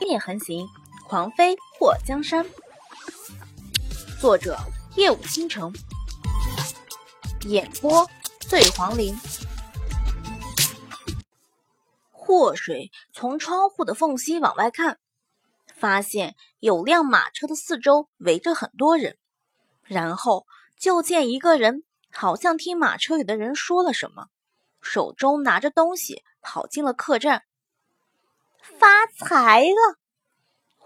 夜横行，狂飞破江山。作者：夜舞倾城，演播：醉黄林。祸水从窗户的缝隙往外看，发现有辆马车的四周围着很多人，然后就见一个人，好像听马车里的人说了什么，手中拿着东西跑进了客栈。发财了！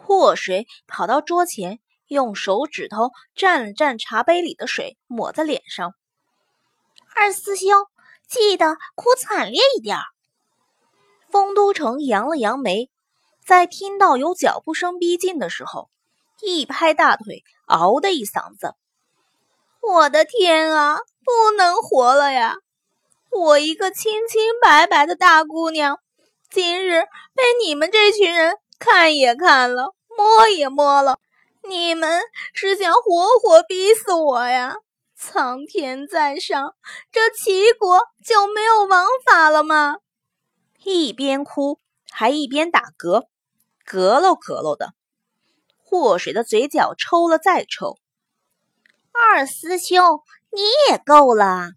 祸水跑到桌前，用手指头蘸了蘸茶杯里的水，抹在脸上。二师兄，记得哭惨烈一点。丰都城扬了扬眉，在听到有脚步声逼近的时候，一拍大腿，嗷的一嗓子：“我的天啊，不能活了呀！我一个清清白白的大姑娘！”今日被你们这群人看也看了，摸也摸了，你们是想活活逼死我呀？苍天在上，这齐国就没有王法了吗？一边哭还一边打嗝，嗝喽嗝喽的。祸水的嘴角抽了再抽。二师兄，你也够了。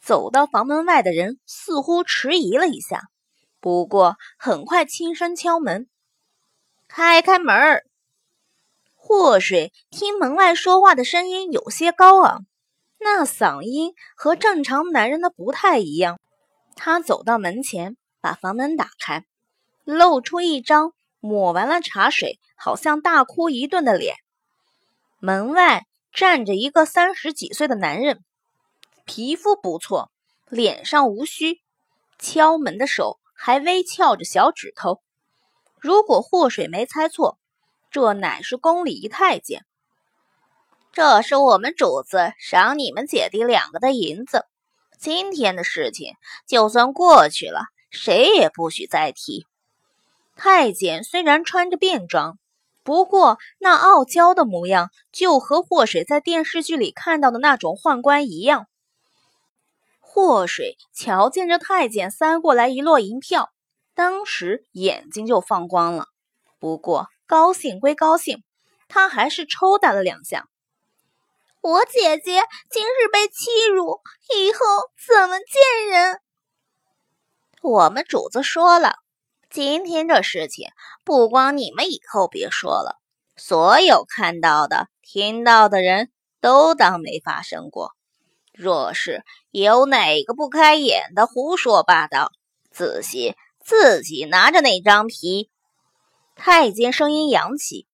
走到房门外的人似乎迟疑了一下。不过，很快轻声敲门，开开门儿。祸水听门外说话的声音有些高昂，那嗓音和正常男人的不太一样。他走到门前，把房门打开，露出一张抹完了茶水，好像大哭一顿的脸。门外站着一个三十几岁的男人，皮肤不错，脸上无须，敲门的手。还微翘着小指头。如果祸水没猜错，这乃是宫里一太监。这是我们主子赏你们姐弟两个的银子。今天的事情就算过去了，谁也不许再提。太监虽然穿着便装，不过那傲娇的模样，就和祸水在电视剧里看到的那种宦官一样。祸水瞧见这太监塞过来一摞银票，当时眼睛就放光了。不过高兴归高兴，他还是抽打了两下。我姐姐今日被欺辱，以后怎么见人？我们主子说了，今天这事情不光你们以后别说了，所有看到的、听到的人都当没发生过。若是有哪个不开眼的胡说八道，仔细自己拿着那张皮。太监声音扬起，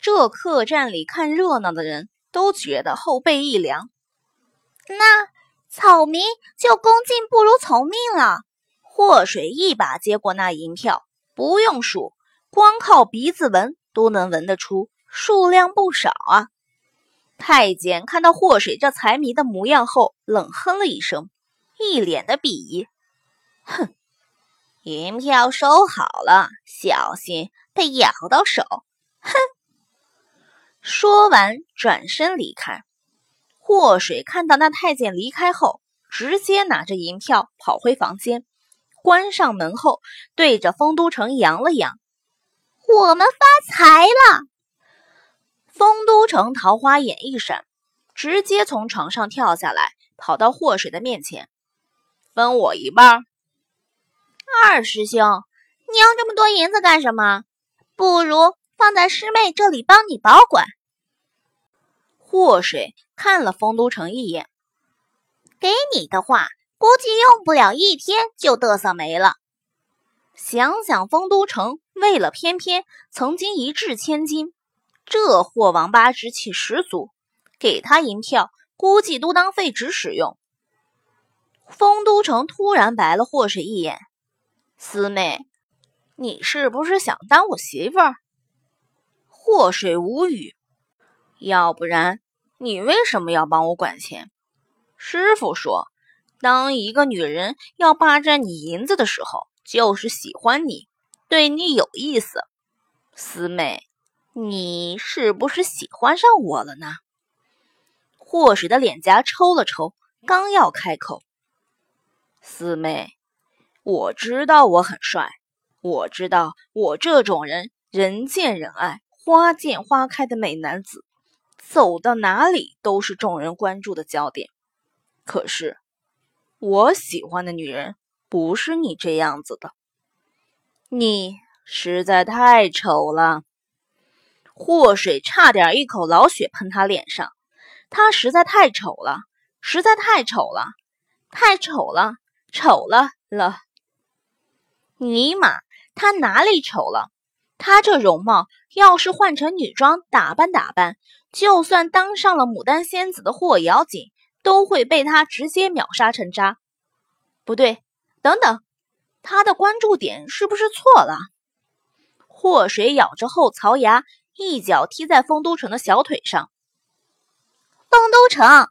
这客栈里看热闹的人都觉得后背一凉。那草民就恭敬不如从命了。祸水一把接过那银票，不用数，光靠鼻子闻都能闻得出数量不少啊。太监看到祸水这财迷的模样后，冷哼了一声，一脸的鄙夷：“哼，银票收好了，小心被咬到手。”哼。说完，转身离开。祸水看到那太监离开后，直接拿着银票跑回房间，关上门后，对着丰都城扬了扬：“我们发财了。”丰都城桃花眼一闪，直接从床上跳下来，跑到祸水的面前，分我一半。二师兄，你要这么多银子干什么？不如放在师妹这里帮你保管。祸水看了丰都城一眼，给你的话，估计用不了一天就嘚瑟没了。想想丰都城为了翩翩，曾经一掷千金。这货王八之气十足，给他银票，估计都当废纸使用。丰都城突然白了祸水一眼：“四妹，你是不是想当我媳妇儿？”祸水无语。要不然你为什么要帮我管钱？师傅说，当一个女人要霸占你银子的时候，就是喜欢你，对你有意思。四妹。你是不是喜欢上我了呢？祸水的脸颊抽了抽，刚要开口，四妹，我知道我很帅，我知道，我这种人人见人爱、花见花开的美男子，走到哪里都是众人关注的焦点。可是，我喜欢的女人不是你这样子的。你实在太丑了。祸水差点一口老血喷他脸上。他实在太丑了，实在太丑了，太丑了，丑了了。尼玛，他哪里丑了？他这容貌，要是换成女装打扮打扮，就算当上了牡丹仙子的霍瑶锦，都会被他直接秒杀成渣。不对，等等，他的关注点是不是错了？祸水咬着后槽牙，一脚踢在丰都城的小腿上。丰都城，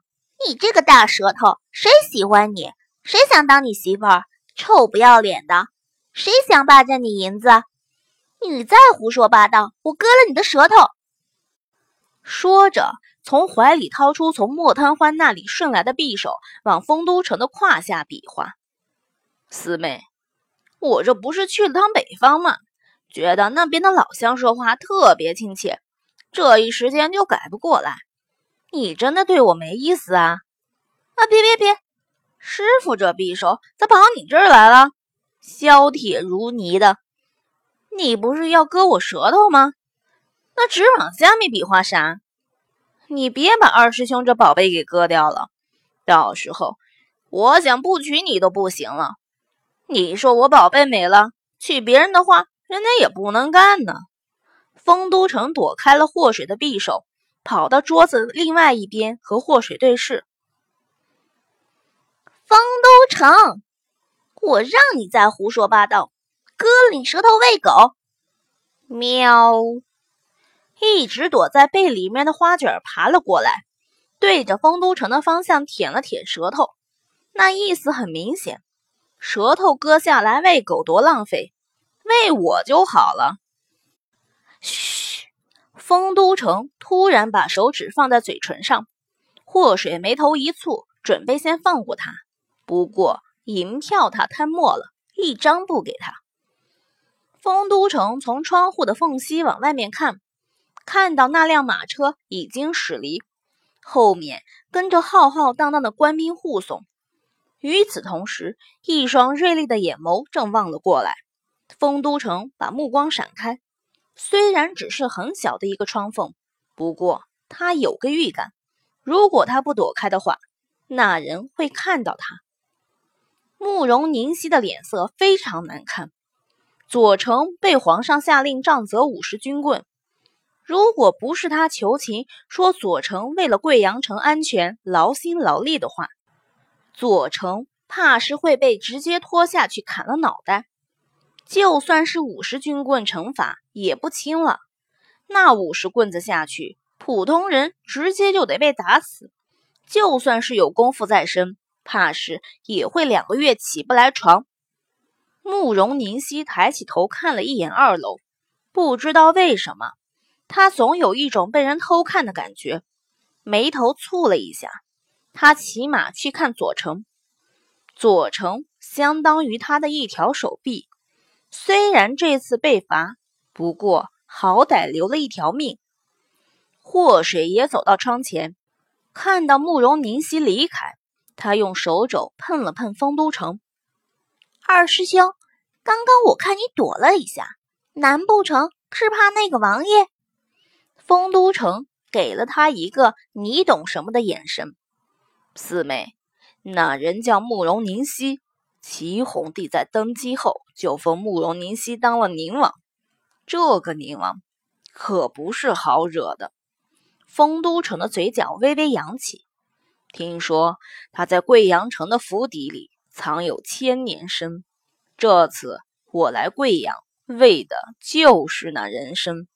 你这个大舌头，谁喜欢你？谁想当你媳妇儿？臭不要脸的！谁想霸占你银子？你再胡说八道，我割了你的舌头！说着，从怀里掏出从莫贪欢那里顺来的匕首，往丰都城的胯下比划。四妹，我这不是去了趟北方吗？觉得那边的老乡说话特别亲切，这一时间就改不过来。你真的对我没意思啊？啊，别别别！师傅这匕首咋跑你这儿来了？削铁如泥的，你不是要割我舌头吗？那直往下面比划啥？你别把二师兄这宝贝给割掉了，到时候我想不娶你都不行了。你说我宝贝没了，娶别人的话，人家也不能干呢。丰都城躲开了祸水的匕首，跑到桌子另外一边和祸水对视。丰都城。我让你再胡说八道，割了你舌头喂狗！喵！一直躲在被里面的花卷爬了过来，对着丰都城的方向舔了舔舌头，那意思很明显：舌头割下来喂狗多浪费，喂我就好了。嘘！丰都城突然把手指放在嘴唇上，祸水眉头一蹙，准备先放过他，不过。银票他贪墨了，一张不给他。丰都城从窗户的缝隙往外面看，看到那辆马车已经驶离，后面跟着浩浩荡荡的官兵护送。与此同时，一双锐利的眼眸正望了过来。丰都城把目光闪开，虽然只是很小的一个窗缝，不过他有个预感，如果他不躲开的话，那人会看到他。慕容凝曦的脸色非常难看。左丞被皇上下令杖责五十军棍，如果不是他求情说左丞为了贵阳城安全劳心劳力的话，左丞怕是会被直接拖下去砍了脑袋。就算是五十军棍惩罚也不轻了，那五十棍子下去，普通人直接就得被打死。就算是有功夫在身。怕是也会两个月起不来床。慕容凝曦抬起头看了一眼二楼，不知道为什么，他总有一种被人偷看的感觉，眉头蹙了一下。他骑马去看左丞，左丞相当于他的一条手臂，虽然这次被罚，不过好歹留了一条命。祸水也走到窗前，看到慕容凝曦离开。他用手肘碰了碰丰都城，二师兄，刚刚我看你躲了一下，难不成是怕那个王爷？丰都城给了他一个你懂什么的眼神。四妹，那人叫慕容凝曦，齐红帝在登基后就封慕容凝曦当了宁王，这个宁王可不是好惹的。丰都城的嘴角微微扬起。听说他在贵阳城的府邸里藏有千年参，这次我来贵阳为的就是那人参。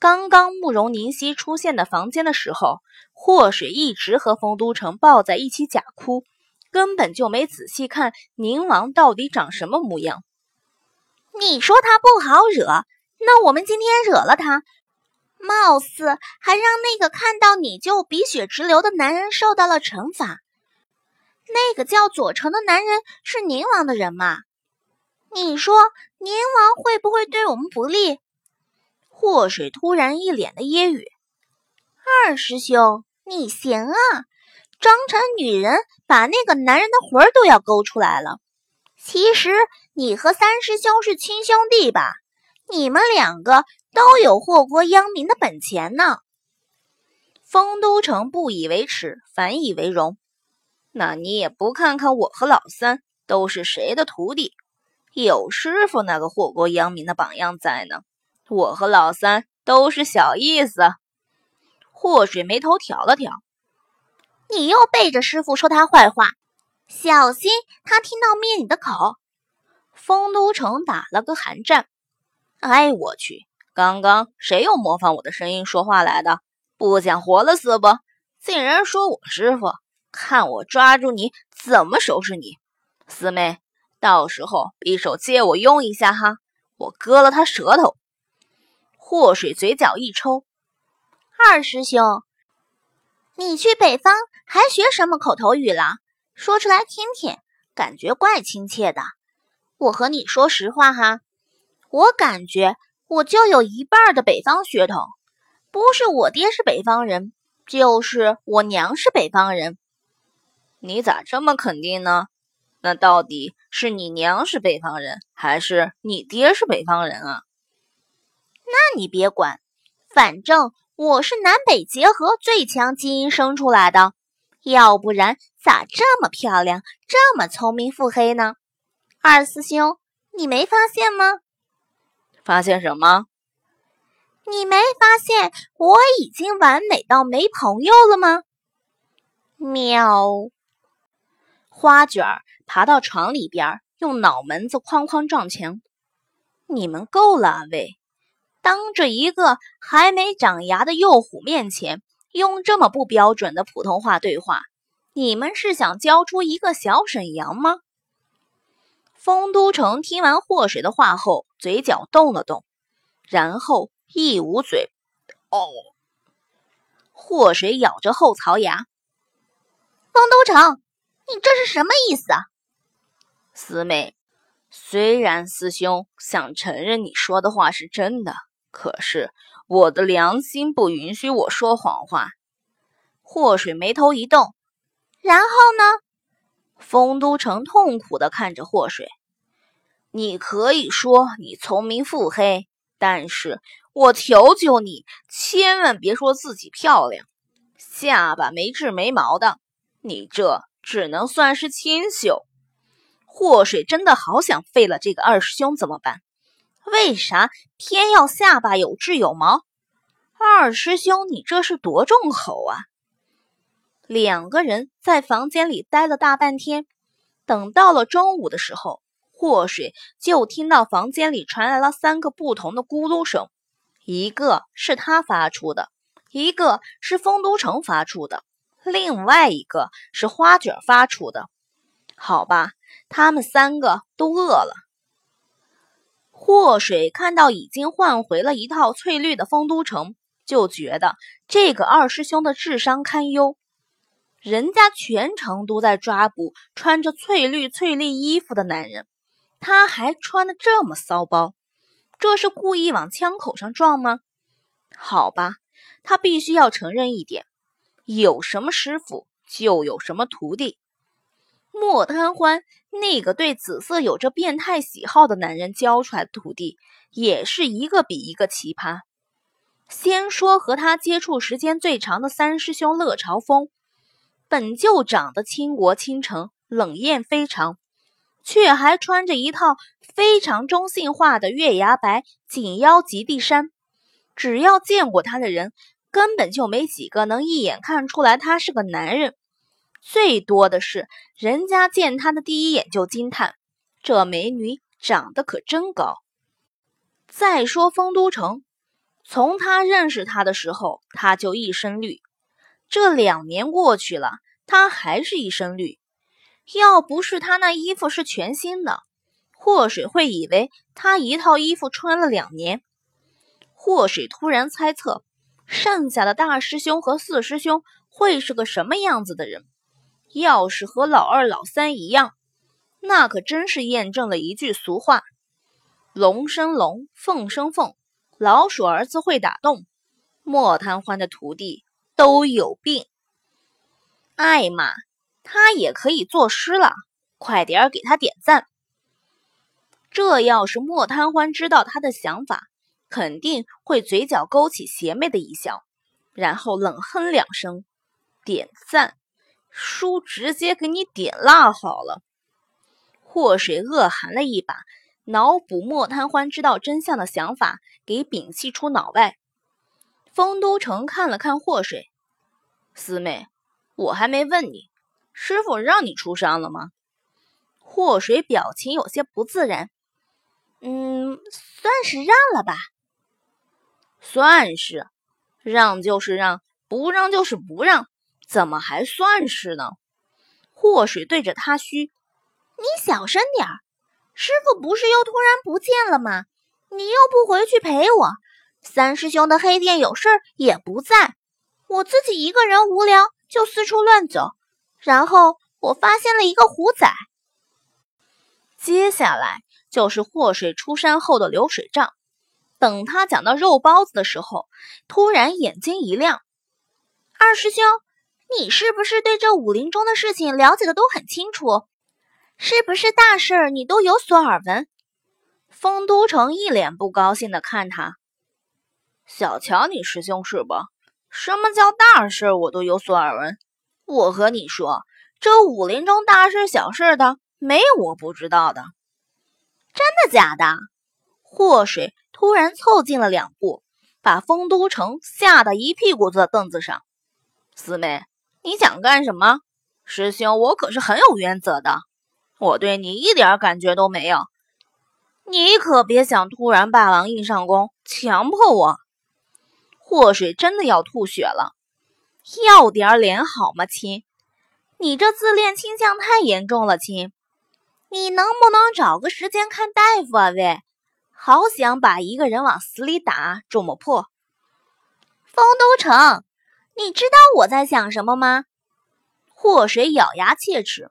刚刚慕容凝曦出现的房间的时候，祸水一直和丰都城抱在一起假哭，根本就没仔细看宁王到底长什么模样。你说他不好惹，那我们今天惹了他。貌似还让那个看到你就鼻血直流的男人受到了惩罚。那个叫左丞的男人是宁王的人吗？你说宁王会不会对我们不利？祸水突然一脸的揶揄：“二师兄，你行啊，装成女人，把那个男人的魂儿都要勾出来了。其实你和三师兄是亲兄弟吧？你们两个都有祸国殃民的本钱呢。”丰都城不以为耻，反以为荣。那你也不看看我和老三都是谁的徒弟？有师傅那个祸国殃民的榜样在呢，我和老三都是小意思。祸水眉头挑了挑，你又背着师傅说他坏话，小心他听到灭你的口。丰都城打了个寒战，哎，我去，刚刚谁又模仿我的声音说话来的？不想活了是不？竟然说我师傅，看我抓住你怎么收拾你，四妹。到时候匕首借我用一下哈，我割了他舌头。祸水嘴角一抽，二师兄，你去北方还学什么口头语了？说出来听听，感觉怪亲切的。我和你说实话哈，我感觉我就有一半的北方血统，不是我爹是北方人，就是我娘是北方人。你咋这么肯定呢？那到底是你娘是北方人，还是你爹是北方人啊？那你别管，反正我是南北结合最强基因生出来的，要不然咋这么漂亮，这么聪明腹黑呢？二师兄，你没发现吗？发现什么？你没发现我已经完美到没朋友了吗？喵。花卷儿爬到床里边，用脑门子哐哐撞墙。你们够了啊喂！当着一个还没长牙的幼虎面前，用这么不标准的普通话对话，你们是想教出一个小沈阳吗？丰都城听完祸水的话后，嘴角动了动，然后一捂嘴：“哦。”祸水咬着后槽牙：“丰都城。”你这是什么意思啊，四妹？虽然师兄想承认你说的话是真的，可是我的良心不允许我说谎话。祸水眉头一动，然后呢？丰都城痛苦的看着祸水，你可以说你聪明腹黑，但是我求求你，千万别说自己漂亮，下巴没治没毛的，你这。只能算是清秀。祸水真的好想废了这个二师兄，怎么办？为啥偏要下巴有痣有毛？二师兄，你这是多重口啊！两个人在房间里待了大半天，等到了中午的时候，祸水就听到房间里传来了三个不同的咕噜声，一个是他发出的，一个是丰都城发出的。另外一个是花卷发出的，好吧，他们三个都饿了。祸水看到已经换回了一套翠绿的丰都城，就觉得这个二师兄的智商堪忧。人家全程都在抓捕穿着翠绿翠绿衣服的男人，他还穿的这么骚包，这是故意往枪口上撞吗？好吧，他必须要承认一点。有什么师傅就有什么徒弟。莫贪欢那个对紫色有着变态喜好的男人教出来的徒弟，也是一个比一个奇葩。先说和他接触时间最长的三师兄乐朝风，本就长得倾国倾城、冷艳非常，却还穿着一套非常中性化的月牙白紧腰及地衫，只要见过他的人。根本就没几个能一眼看出来他是个男人，最多的是人家见他的第一眼就惊叹：这美女长得可真高。再说丰都城，从他认识他的时候，他就一身绿，这两年过去了，他还是一身绿。要不是他那衣服是全新的，祸水会以为他一套衣服穿了两年。祸水突然猜测。剩下的大师兄和四师兄会是个什么样子的人？要是和老二、老三一样，那可真是验证了一句俗话：“龙生龙，凤生凤，老鼠儿子会打洞，莫贪欢的徒弟都有病。”艾玛，他也可以作诗了，快点给他点赞。这要是莫贪欢知道他的想法，肯定会嘴角勾起邪魅的一笑，然后冷哼两声，点赞。书直接给你点蜡好了。祸水恶寒了一把，脑补莫贪欢知道真相的想法，给摒弃出脑外。丰都城看了看祸水，四妹，我还没问你，师傅让你出山了吗？祸水表情有些不自然，嗯，算是让了吧。算是，让就是让，不让就是不让。怎么还算是呢？祸水对着他嘘：“你小声点儿，师傅不是又突然不见了吗？你又不回去陪我，三师兄的黑店有事儿也不在，我自己一个人无聊就四处乱走，然后我发现了一个虎仔。接下来就是祸水出山后的流水账。等他讲到肉包子的时候，突然眼睛一亮：二师兄。”你是不是对这武林中的事情了解的都很清楚？是不是大事你都有所耳闻？丰都城一脸不高兴的看他，小瞧你师兄是不？什么叫大事我都有所耳闻？我和你说，这武林中大事小事的，没有我不知道的。真的假的？祸水突然凑近了两步，把丰都城吓得一屁股坐在凳子上。四妹。你想干什么，师兄？我可是很有原则的，我对你一点感觉都没有，你可别想突然霸王硬上弓，强迫我。祸水真的要吐血了，要点脸好吗，亲？你这自恋倾向太严重了，亲。你能不能找个时间看大夫啊？喂，好想把一个人往死里打，肿么破。风都城。你知道我在想什么吗？祸水咬牙切齿。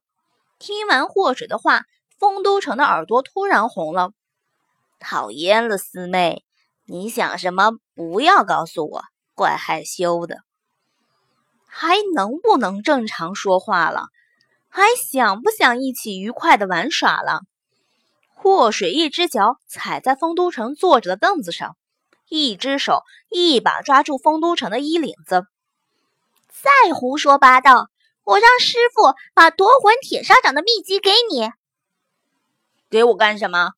听完祸水的话，丰都城的耳朵突然红了。讨厌了，四妹，你想什么？不要告诉我，怪害羞的。还能不能正常说话了？还想不想一起愉快的玩耍了？祸水一只脚踩在丰都城坐着的凳子上，一只手一把抓住丰都城的衣领子。再胡说八道！我让师傅把夺魂铁砂掌的秘籍给你，给我干什么？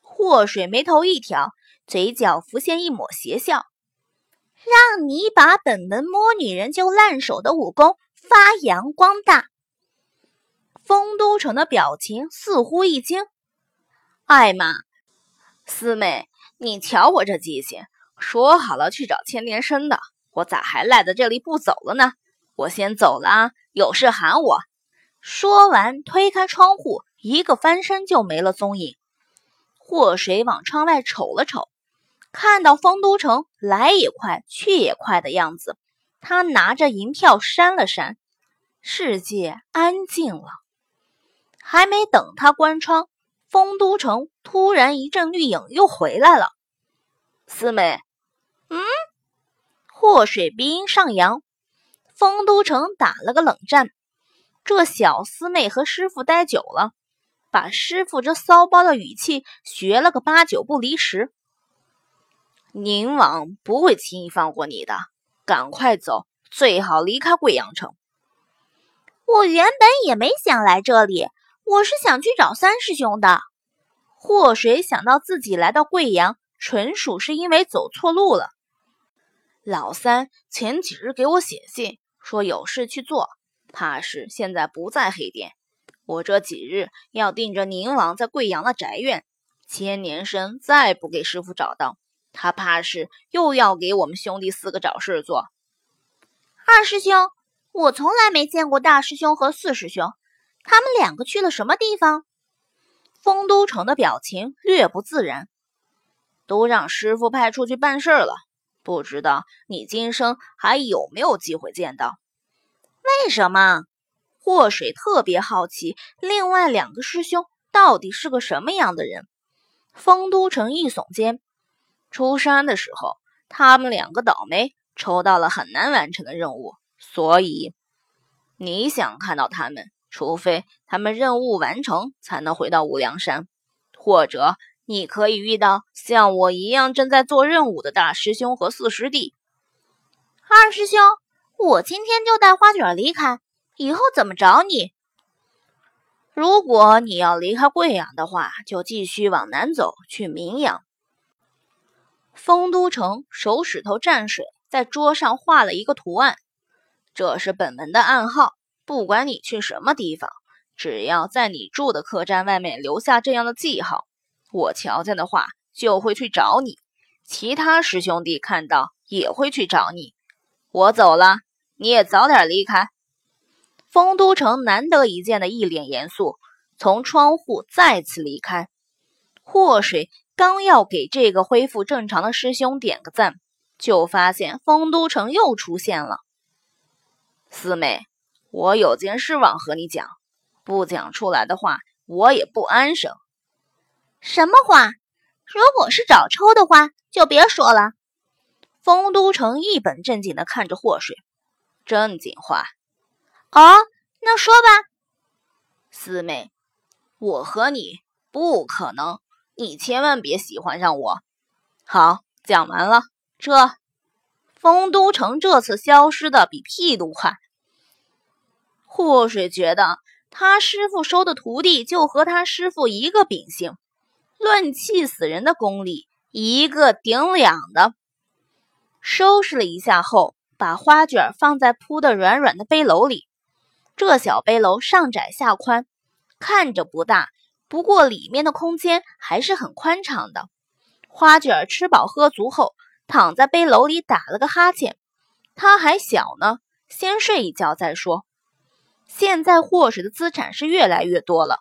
祸水眉头一挑，嘴角浮现一抹邪笑，让你把本门摸女人就烂手的武功发扬光大。丰都城的表情似乎一惊，艾玛，四妹，你瞧我这记性，说好了去找千年参的。我咋还赖在这里不走了呢？我先走了啊，有事喊我。说完，推开窗户，一个翻身就没了踪影。祸水往窗外瞅了瞅，看到丰都城来也快，去也快的样子，他拿着银票扇了扇，世界安静了。还没等他关窗，丰都城突然一阵绿影又回来了。四妹，嗯。祸水鼻音上扬，丰都城打了个冷战。这小师妹和师傅待久了，把师傅这骚包的语气学了个八九不离十。宁王不会轻易放过你的，赶快走，最好离开贵阳城。我原本也没想来这里，我是想去找三师兄的。祸水想到自己来到贵阳，纯属是因为走错路了。老三前几日给我写信，说有事去做，怕是现在不在黑店。我这几日要盯着宁王在贵阳的宅院，千年身再不给师傅找到，他怕是又要给我们兄弟四个找事做。二师兄，我从来没见过大师兄和四师兄，他们两个去了什么地方？丰都城的表情略不自然，都让师傅派出去办事了。不知道你今生还有没有机会见到？为什么？祸水特别好奇，另外两个师兄到底是个什么样的人。丰都城一耸肩，出山的时候，他们两个倒霉，抽到了很难完成的任务，所以你想看到他们，除非他们任务完成，才能回到无量山，或者你可以遇到像我一样正在做任务的大师兄和四师弟。二师兄，我今天就带花卷离开。以后怎么找你？如果你要离开贵阳的话，就继续往南走，去明阳。丰都城手指头蘸水，在桌上画了一个图案，这是本门的暗号。不管你去什么地方，只要在你住的客栈外面留下这样的记号，我瞧见的话就会去找你。其他师兄弟看到也会去找你。我走了，你也早点离开。丰都城难得一见的一脸严肃，从窗户再次离开。祸水刚要给这个恢复正常的师兄点个赞，就发现丰都城又出现了。四妹，我有件事忘和你讲，不讲出来的话，我也不安生。什么话？如果是找抽的话，就别说了。丰都城一本正经地看着祸水，正经话。哦，那说吧，四妹，我和你不可能，你千万别喜欢上我。好，讲完了。这丰都城这次消失的比屁都快。祸水觉得他师傅收的徒弟就和他师傅一个秉性，论气死人的功力，一个顶两的。收拾了一下后，把花卷放在铺的软软的背篓里。这小背篓上窄下宽，看着不大，不过里面的空间还是很宽敞的。花卷吃饱喝足后，躺在背篓里打了个哈欠。他还小呢，先睡一觉再说。现在霍水的资产是越来越多了，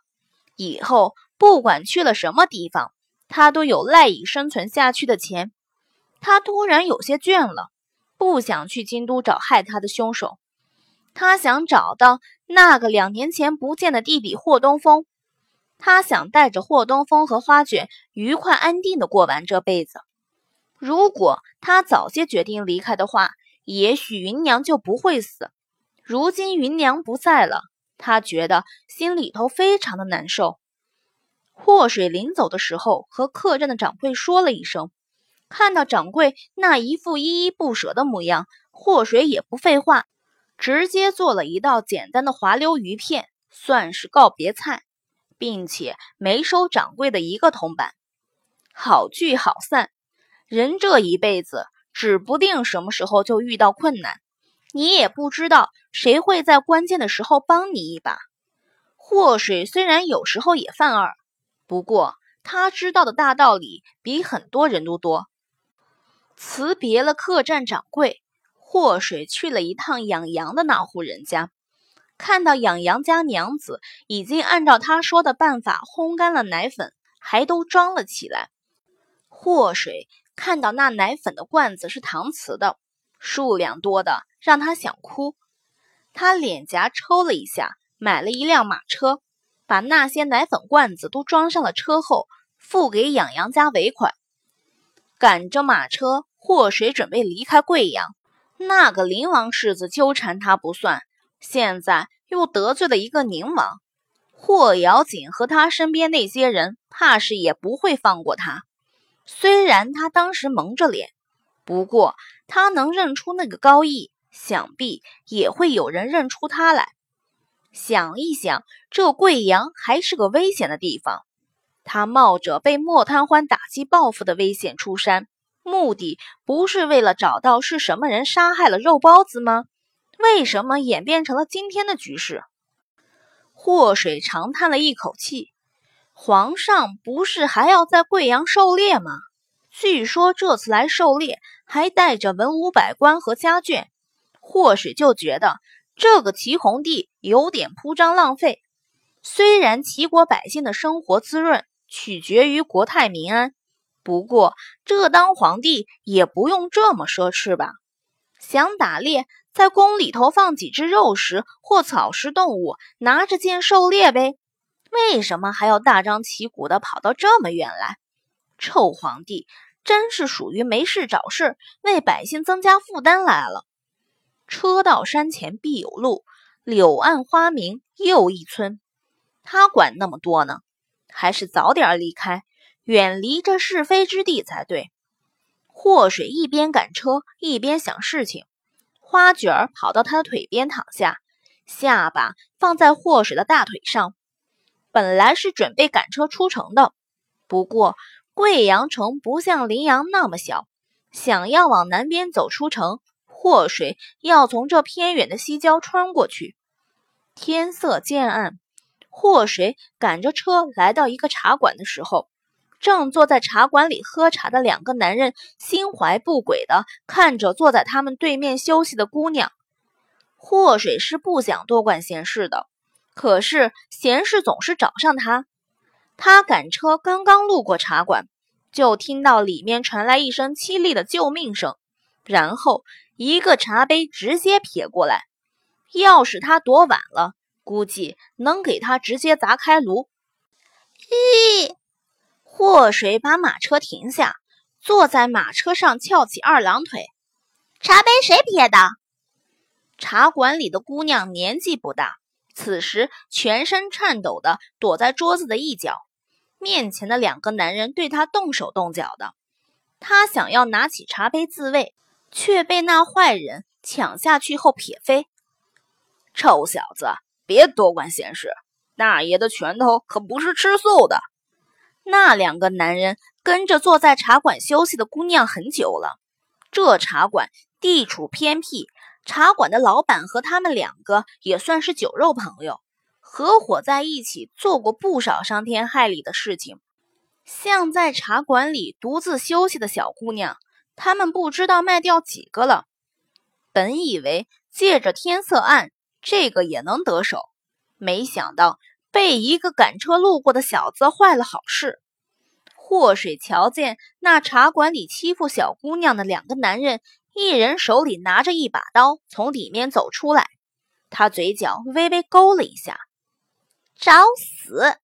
以后不管去了什么地方，他都有赖以生存下去的钱。他突然有些倦了，不想去京都找害他的凶手。他想找到那个两年前不见的弟弟霍东风，他想带着霍东风和花卷愉快安定的过完这辈子。如果他早些决定离开的话，也许云娘就不会死。如今云娘不在了，他觉得心里头非常的难受。霍水临走的时候和客栈的掌柜说了一声，看到掌柜那一副依依不舍的模样，霍水也不废话。直接做了一道简单的滑溜鱼片，算是告别菜，并且没收掌柜的一个铜板。好聚好散，人这一辈子指不定什么时候就遇到困难，你也不知道谁会在关键的时候帮你一把。祸水虽然有时候也犯二，不过他知道的大道理比很多人都多。辞别了客栈掌柜。祸水去了一趟养羊的那户人家，看到养羊家娘子已经按照他说的办法烘干了奶粉，还都装了起来。祸水看到那奶粉的罐子是搪瓷的，数量多的让他想哭。他脸颊抽了一下，买了一辆马车，把那些奶粉罐子都装上了车后，付给养羊家尾款。赶着马车，祸水准备离开贵阳。那个灵王世子纠缠他不算，现在又得罪了一个宁王，霍瑶锦和他身边那些人，怕是也不会放过他。虽然他当时蒙着脸，不过他能认出那个高义，想必也会有人认出他来。想一想，这贵阳还是个危险的地方，他冒着被莫贪欢打击报复的危险出山。目的不是为了找到是什么人杀害了肉包子吗？为什么演变成了今天的局势？祸水长叹了一口气。皇上不是还要在贵阳狩猎吗？据说这次来狩猎还带着文武百官和家眷。祸水就觉得这个齐红帝有点铺张浪费。虽然齐国百姓的生活滋润取决于国泰民安。不过，这当皇帝也不用这么奢侈吧？想打猎，在宫里头放几只肉食或草食动物，拿着剑狩猎呗。为什么还要大张旗鼓的跑到这么远来？臭皇帝真是属于没事找事，为百姓增加负担来了。车到山前必有路，柳暗花明又一村。他管那么多呢，还是早点离开，远离这是非之地才对。祸水一边赶车一边想事情。花卷儿跑到他的腿边躺下，下巴放在祸水的大腿上。本来是准备赶车出城的，不过贵阳城不像临阳那么小，想要往南边走出城，祸水要从这偏远的西郊穿过去。天色渐暗，祸水赶着车来到一个茶馆的时候。正坐在茶馆里喝茶的两个男人心怀不轨的看着坐在他们对面休息的姑娘。祸水是不想多管闲事的，可是闲事总是找上他。他赶车刚刚路过茶馆，就听到里面传来一声凄厉的救命声，然后一个茶杯直接撇过来。要是他躲晚了，估计能给他直接砸开炉。咦！祸水把马车停下，坐在马车上翘起二郎腿。茶杯谁撇的？茶馆里的姑娘年纪不大，此时全身颤抖的躲在桌子的一角。面前的两个男人对她动手动脚的，她想要拿起茶杯自卫，却被那坏人抢下去后撇飞。臭小子，别多管闲事！大爷的拳头可不是吃素的。那两个男人跟着坐在茶馆休息的姑娘很久了。这茶馆地处偏僻，茶馆的老板和他们两个也算是酒肉朋友，合伙在一起做过不少伤天害理的事情。像在茶馆里独自休息的小姑娘，他们不知道卖掉几个了。本以为借着天色暗，这个也能得手，没想到。被一个赶车路过的小子坏了好事。祸水瞧见那茶馆里欺负小姑娘的两个男人，一人手里拿着一把刀，从里面走出来。他嘴角微微勾了一下，找死！